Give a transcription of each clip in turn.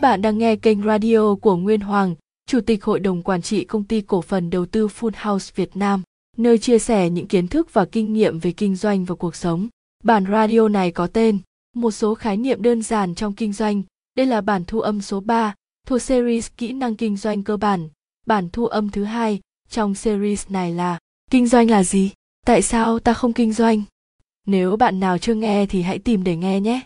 Các bạn đang nghe kênh radio của Nguyên Hoàng, Chủ tịch Hội đồng Quản trị Công ty Cổ phần Đầu tư Full House Việt Nam, nơi chia sẻ những kiến thức và kinh nghiệm về kinh doanh và cuộc sống. Bản radio này có tên Một số khái niệm đơn giản trong kinh doanh. Đây là bản thu âm số 3 thuộc series Kỹ năng kinh doanh cơ bản. Bản thu âm thứ hai trong series này là Kinh doanh là gì? Tại sao ta không kinh doanh? Nếu bạn nào chưa nghe thì hãy tìm để nghe nhé.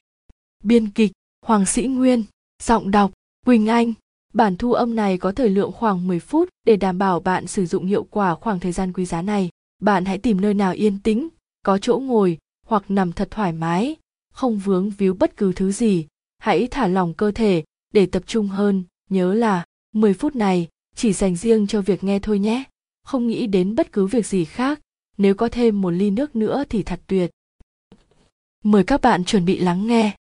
Biên kịch Hoàng Sĩ Nguyên Giọng đọc Quỳnh Anh Bản thu âm này có thời lượng khoảng 10 phút để đảm bảo bạn sử dụng hiệu quả khoảng thời gian quý giá này. Bạn hãy tìm nơi nào yên tĩnh, có chỗ ngồi hoặc nằm thật thoải mái, không vướng víu bất cứ thứ gì. Hãy thả lỏng cơ thể để tập trung hơn, nhớ là 10 phút này chỉ dành riêng cho việc nghe thôi nhé. Không nghĩ đến bất cứ việc gì khác, nếu có thêm một ly nước nữa thì thật tuyệt. Mời các bạn chuẩn bị lắng nghe.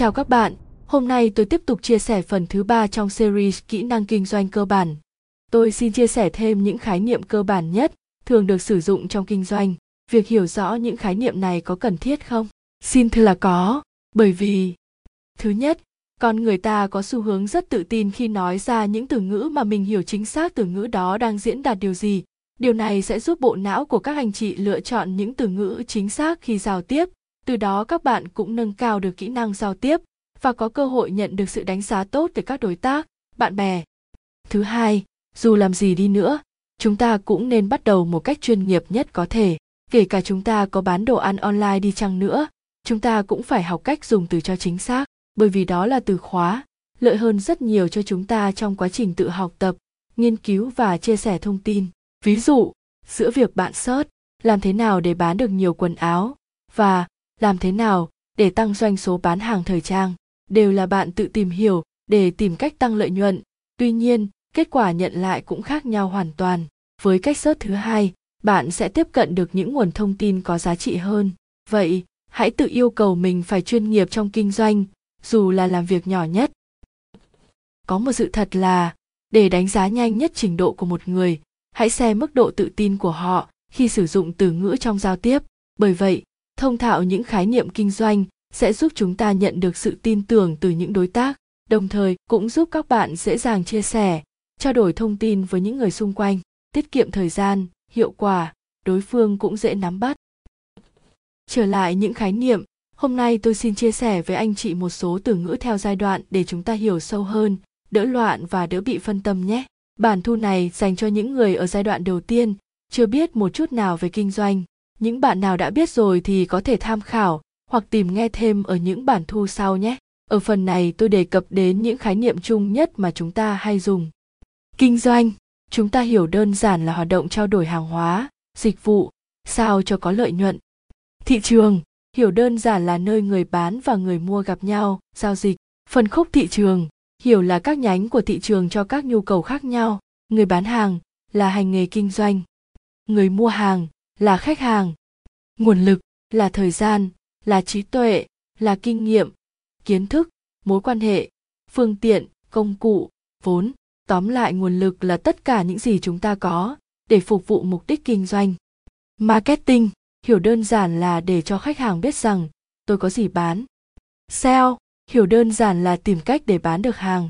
Chào các bạn, hôm nay tôi tiếp tục chia sẻ phần thứ ba trong series Kỹ năng kinh doanh cơ bản. Tôi xin chia sẻ thêm những khái niệm cơ bản nhất thường được sử dụng trong kinh doanh. Việc hiểu rõ những khái niệm này có cần thiết không? Xin thưa là có, bởi vì thứ nhất, con người ta có xu hướng rất tự tin khi nói ra những từ ngữ mà mình hiểu chính xác từ ngữ đó đang diễn đạt điều gì. Điều này sẽ giúp bộ não của các anh chị lựa chọn những từ ngữ chính xác khi giao tiếp từ đó các bạn cũng nâng cao được kỹ năng giao tiếp và có cơ hội nhận được sự đánh giá tốt từ các đối tác, bạn bè. Thứ hai, dù làm gì đi nữa, chúng ta cũng nên bắt đầu một cách chuyên nghiệp nhất có thể. Kể cả chúng ta có bán đồ ăn online đi chăng nữa, chúng ta cũng phải học cách dùng từ cho chính xác, bởi vì đó là từ khóa, lợi hơn rất nhiều cho chúng ta trong quá trình tự học tập, nghiên cứu và chia sẻ thông tin. Ví dụ, giữa việc bạn search, làm thế nào để bán được nhiều quần áo và làm thế nào để tăng doanh số bán hàng thời trang? Đều là bạn tự tìm hiểu để tìm cách tăng lợi nhuận. Tuy nhiên, kết quả nhận lại cũng khác nhau hoàn toàn. Với cách search thứ hai, bạn sẽ tiếp cận được những nguồn thông tin có giá trị hơn. Vậy, hãy tự yêu cầu mình phải chuyên nghiệp trong kinh doanh, dù là làm việc nhỏ nhất. Có một sự thật là, để đánh giá nhanh nhất trình độ của một người, hãy xem mức độ tự tin của họ khi sử dụng từ ngữ trong giao tiếp. Bởi vậy thông thạo những khái niệm kinh doanh sẽ giúp chúng ta nhận được sự tin tưởng từ những đối tác, đồng thời cũng giúp các bạn dễ dàng chia sẻ, trao đổi thông tin với những người xung quanh, tiết kiệm thời gian, hiệu quả, đối phương cũng dễ nắm bắt. Trở lại những khái niệm, hôm nay tôi xin chia sẻ với anh chị một số từ ngữ theo giai đoạn để chúng ta hiểu sâu hơn, đỡ loạn và đỡ bị phân tâm nhé. Bản thu này dành cho những người ở giai đoạn đầu tiên, chưa biết một chút nào về kinh doanh những bạn nào đã biết rồi thì có thể tham khảo hoặc tìm nghe thêm ở những bản thu sau nhé. Ở phần này tôi đề cập đến những khái niệm chung nhất mà chúng ta hay dùng. Kinh doanh, chúng ta hiểu đơn giản là hoạt động trao đổi hàng hóa, dịch vụ, sao cho có lợi nhuận. Thị trường, hiểu đơn giản là nơi người bán và người mua gặp nhau, giao dịch. Phân khúc thị trường, hiểu là các nhánh của thị trường cho các nhu cầu khác nhau. Người bán hàng là hành nghề kinh doanh. Người mua hàng là khách hàng. Nguồn lực là thời gian, là trí tuệ, là kinh nghiệm, kiến thức, mối quan hệ, phương tiện, công cụ, vốn. Tóm lại nguồn lực là tất cả những gì chúng ta có để phục vụ mục đích kinh doanh. Marketing, hiểu đơn giản là để cho khách hàng biết rằng, tôi có gì bán. Sale, hiểu đơn giản là tìm cách để bán được hàng.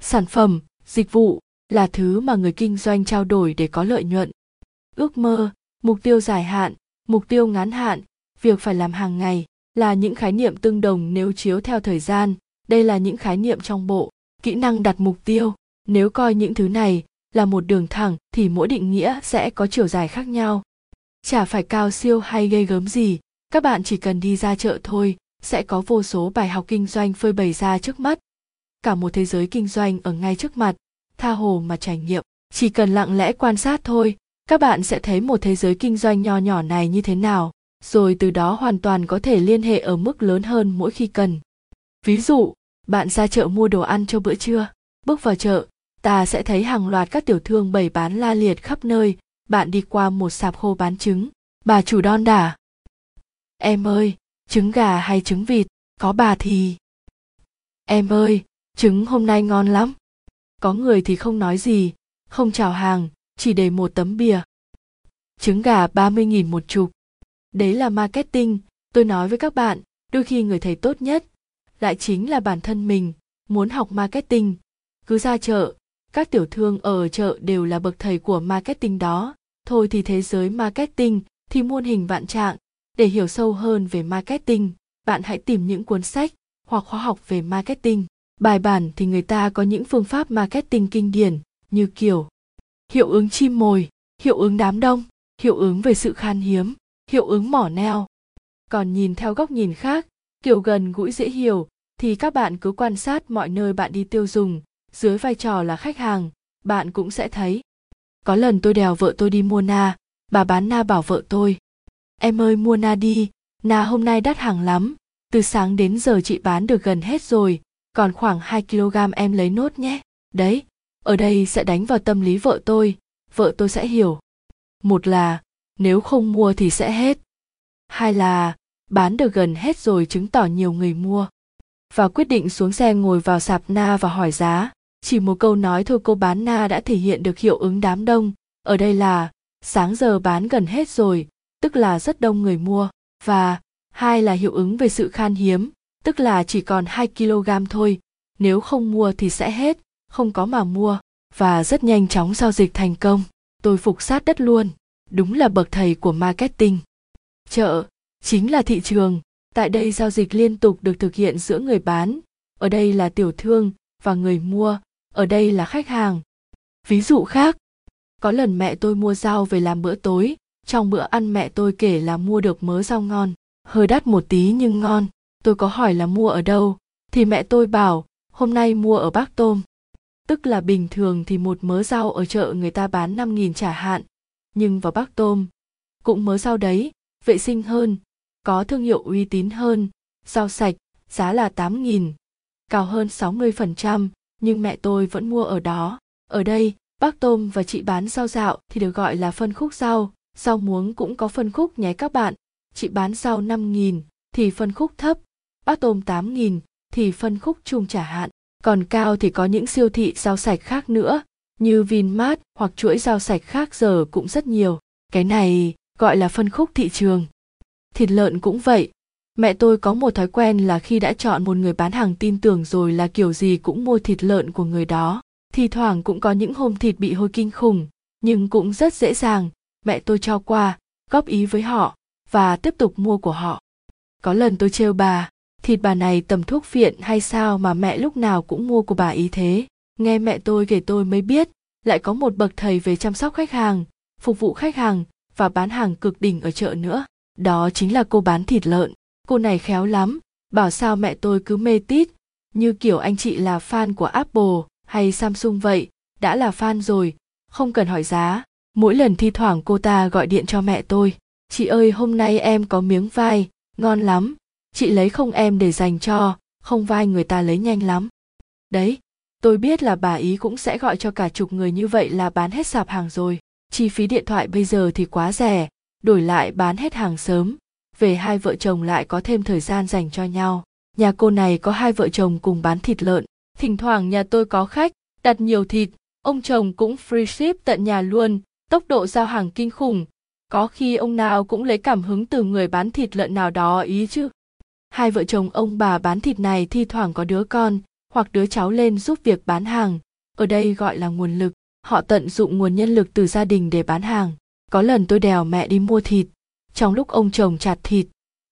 Sản phẩm, dịch vụ là thứ mà người kinh doanh trao đổi để có lợi nhuận. Ước mơ mục tiêu dài hạn, mục tiêu ngắn hạn, việc phải làm hàng ngày là những khái niệm tương đồng nếu chiếu theo thời gian. Đây là những khái niệm trong bộ kỹ năng đặt mục tiêu. Nếu coi những thứ này là một đường thẳng thì mỗi định nghĩa sẽ có chiều dài khác nhau. Chả phải cao siêu hay ghê gớm gì, các bạn chỉ cần đi ra chợ thôi, sẽ có vô số bài học kinh doanh phơi bày ra trước mắt. Cả một thế giới kinh doanh ở ngay trước mặt, tha hồ mà trải nghiệm. Chỉ cần lặng lẽ quan sát thôi các bạn sẽ thấy một thế giới kinh doanh nho nhỏ này như thế nào, rồi từ đó hoàn toàn có thể liên hệ ở mức lớn hơn mỗi khi cần. Ví dụ, bạn ra chợ mua đồ ăn cho bữa trưa, bước vào chợ, ta sẽ thấy hàng loạt các tiểu thương bày bán la liệt khắp nơi, bạn đi qua một sạp khô bán trứng, bà chủ đon đả. Em ơi, trứng gà hay trứng vịt, có bà thì. Em ơi, trứng hôm nay ngon lắm. Có người thì không nói gì, không chào hàng chỉ để một tấm bìa trứng gà 30.000 một chục. Đấy là marketing, tôi nói với các bạn, đôi khi người thầy tốt nhất lại chính là bản thân mình, muốn học marketing, cứ ra chợ, các tiểu thương ở chợ đều là bậc thầy của marketing đó. Thôi thì thế giới marketing thì muôn hình vạn trạng, để hiểu sâu hơn về marketing, bạn hãy tìm những cuốn sách hoặc khóa học về marketing. Bài bản thì người ta có những phương pháp marketing kinh điển như kiểu hiệu ứng chim mồi, hiệu ứng đám đông, hiệu ứng về sự khan hiếm, hiệu ứng mỏ neo. Còn nhìn theo góc nhìn khác, kiểu gần gũi dễ hiểu, thì các bạn cứ quan sát mọi nơi bạn đi tiêu dùng, dưới vai trò là khách hàng, bạn cũng sẽ thấy. Có lần tôi đèo vợ tôi đi mua na, bà bán na bảo vợ tôi. Em ơi mua na đi, na hôm nay đắt hàng lắm, từ sáng đến giờ chị bán được gần hết rồi, còn khoảng 2 kg em lấy nốt nhé. Đấy, ở đây sẽ đánh vào tâm lý vợ tôi, vợ tôi sẽ hiểu. Một là, nếu không mua thì sẽ hết. Hai là, bán được gần hết rồi chứng tỏ nhiều người mua. Và quyết định xuống xe ngồi vào sạp na và hỏi giá. Chỉ một câu nói thôi cô bán na đã thể hiện được hiệu ứng đám đông. Ở đây là, sáng giờ bán gần hết rồi, tức là rất đông người mua. Và, hai là hiệu ứng về sự khan hiếm, tức là chỉ còn 2 kg thôi, nếu không mua thì sẽ hết, không có mà mua, và rất nhanh chóng giao dịch thành công. Tôi phục sát đất luôn, đúng là bậc thầy của marketing. Chợ, chính là thị trường, tại đây giao dịch liên tục được thực hiện giữa người bán, ở đây là tiểu thương và người mua, ở đây là khách hàng. Ví dụ khác, có lần mẹ tôi mua rau về làm bữa tối, trong bữa ăn mẹ tôi kể là mua được mớ rau ngon, hơi đắt một tí nhưng ngon. Tôi có hỏi là mua ở đâu thì mẹ tôi bảo hôm nay mua ở bác tôm tức là bình thường thì một mớ rau ở chợ người ta bán 5 nghìn trả hạn, nhưng vào Bắc tôm cũng mớ rau đấy, vệ sinh hơn, có thương hiệu uy tín hơn, rau sạch, giá là 8 nghìn, cao hơn 60% nhưng mẹ tôi vẫn mua ở đó ở đây bác tôm và chị bán rau dạo thì được gọi là phân khúc rau rau muống cũng có phân khúc nhé các bạn chị bán rau 5 nghìn thì phân khúc thấp bát tôm 8 nghìn thì phân khúc chung trả hạn. Còn cao thì có những siêu thị rau sạch khác nữa, như Vinmart hoặc chuỗi rau sạch khác giờ cũng rất nhiều. Cái này gọi là phân khúc thị trường. Thịt lợn cũng vậy. Mẹ tôi có một thói quen là khi đã chọn một người bán hàng tin tưởng rồi là kiểu gì cũng mua thịt lợn của người đó. Thì thoảng cũng có những hôm thịt bị hôi kinh khủng, nhưng cũng rất dễ dàng. Mẹ tôi cho qua, góp ý với họ và tiếp tục mua của họ. Có lần tôi trêu bà, thịt bà này tầm thuốc viện hay sao mà mẹ lúc nào cũng mua của bà ý thế? Nghe mẹ tôi kể tôi mới biết, lại có một bậc thầy về chăm sóc khách hàng, phục vụ khách hàng và bán hàng cực đỉnh ở chợ nữa. Đó chính là cô bán thịt lợn. Cô này khéo lắm, bảo sao mẹ tôi cứ mê tít, như kiểu anh chị là fan của apple hay samsung vậy. Đã là fan rồi, không cần hỏi giá. Mỗi lần thi thoảng cô ta gọi điện cho mẹ tôi. Chị ơi, hôm nay em có miếng vai, ngon lắm chị lấy không em để dành cho, không vai người ta lấy nhanh lắm. Đấy, tôi biết là bà ý cũng sẽ gọi cho cả chục người như vậy là bán hết sạp hàng rồi. Chi phí điện thoại bây giờ thì quá rẻ, đổi lại bán hết hàng sớm. Về hai vợ chồng lại có thêm thời gian dành cho nhau. Nhà cô này có hai vợ chồng cùng bán thịt lợn. Thỉnh thoảng nhà tôi có khách, đặt nhiều thịt. Ông chồng cũng free ship tận nhà luôn, tốc độ giao hàng kinh khủng. Có khi ông nào cũng lấy cảm hứng từ người bán thịt lợn nào đó ý chứ hai vợ chồng ông bà bán thịt này thi thoảng có đứa con hoặc đứa cháu lên giúp việc bán hàng. Ở đây gọi là nguồn lực. Họ tận dụng nguồn nhân lực từ gia đình để bán hàng. Có lần tôi đèo mẹ đi mua thịt. Trong lúc ông chồng chặt thịt,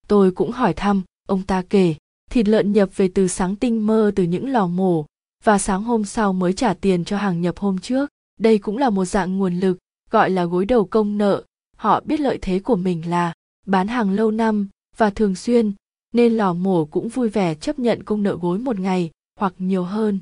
tôi cũng hỏi thăm, ông ta kể, thịt lợn nhập về từ sáng tinh mơ từ những lò mổ và sáng hôm sau mới trả tiền cho hàng nhập hôm trước. Đây cũng là một dạng nguồn lực, gọi là gối đầu công nợ. Họ biết lợi thế của mình là bán hàng lâu năm và thường xuyên nên lò mổ cũng vui vẻ chấp nhận công nợ gối một ngày hoặc nhiều hơn.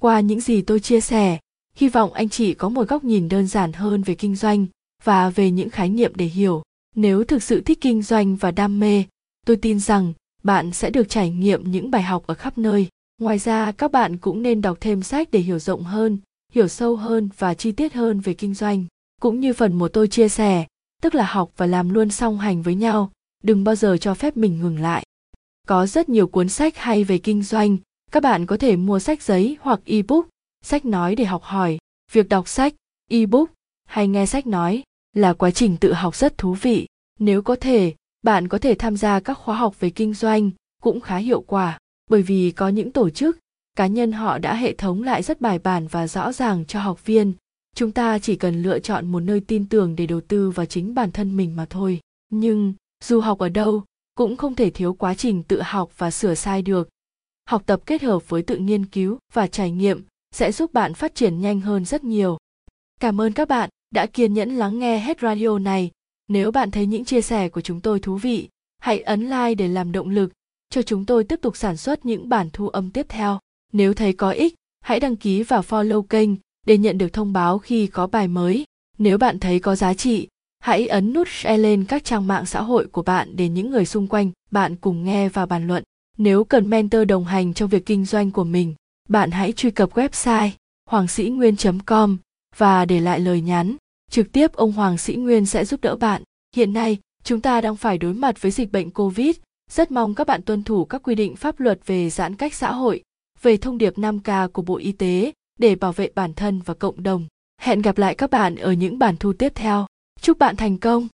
Qua những gì tôi chia sẻ, hy vọng anh chị có một góc nhìn đơn giản hơn về kinh doanh và về những khái niệm để hiểu. Nếu thực sự thích kinh doanh và đam mê, tôi tin rằng bạn sẽ được trải nghiệm những bài học ở khắp nơi. Ngoài ra, các bạn cũng nên đọc thêm sách để hiểu rộng hơn, hiểu sâu hơn và chi tiết hơn về kinh doanh. Cũng như phần một tôi chia sẻ, tức là học và làm luôn song hành với nhau, đừng bao giờ cho phép mình ngừng lại. Có rất nhiều cuốn sách hay về kinh doanh, các bạn có thể mua sách giấy hoặc ebook, sách nói để học hỏi. Việc đọc sách, ebook hay nghe sách nói là quá trình tự học rất thú vị. Nếu có thể bạn có thể tham gia các khóa học về kinh doanh cũng khá hiệu quả bởi vì có những tổ chức cá nhân họ đã hệ thống lại rất bài bản và rõ ràng cho học viên. Chúng ta chỉ cần lựa chọn một nơi tin tưởng để đầu tư vào chính bản thân mình mà thôi. Nhưng dù học ở đâu cũng không thể thiếu quá trình tự học và sửa sai được. Học tập kết hợp với tự nghiên cứu và trải nghiệm sẽ giúp bạn phát triển nhanh hơn rất nhiều. Cảm ơn các bạn đã kiên nhẫn lắng nghe hết radio này. Nếu bạn thấy những chia sẻ của chúng tôi thú vị, hãy ấn like để làm động lực cho chúng tôi tiếp tục sản xuất những bản thu âm tiếp theo. Nếu thấy có ích, hãy đăng ký và follow kênh để nhận được thông báo khi có bài mới. Nếu bạn thấy có giá trị hãy ấn nút share lên các trang mạng xã hội của bạn để những người xung quanh, bạn cùng nghe và bàn luận nếu cần mentor đồng hành trong việc kinh doanh của mình, bạn hãy truy cập website hoàng sĩ nguyên com và để lại lời nhắn trực tiếp, ông hoàng sĩ nguyên sẽ giúp đỡ bạn hiện nay, chúng ta đang phải đối mặt với dịch bệnh covid rất mong các bạn tuân thủ các quy định pháp luật về giãn cách xã hội, về thông điệp 5K của Bộ Y tế để bảo vệ bản thân và cộng đồng. Hẹn gặp lại các bạn ở những bản thu tiếp theo. Chúc bạn thành công!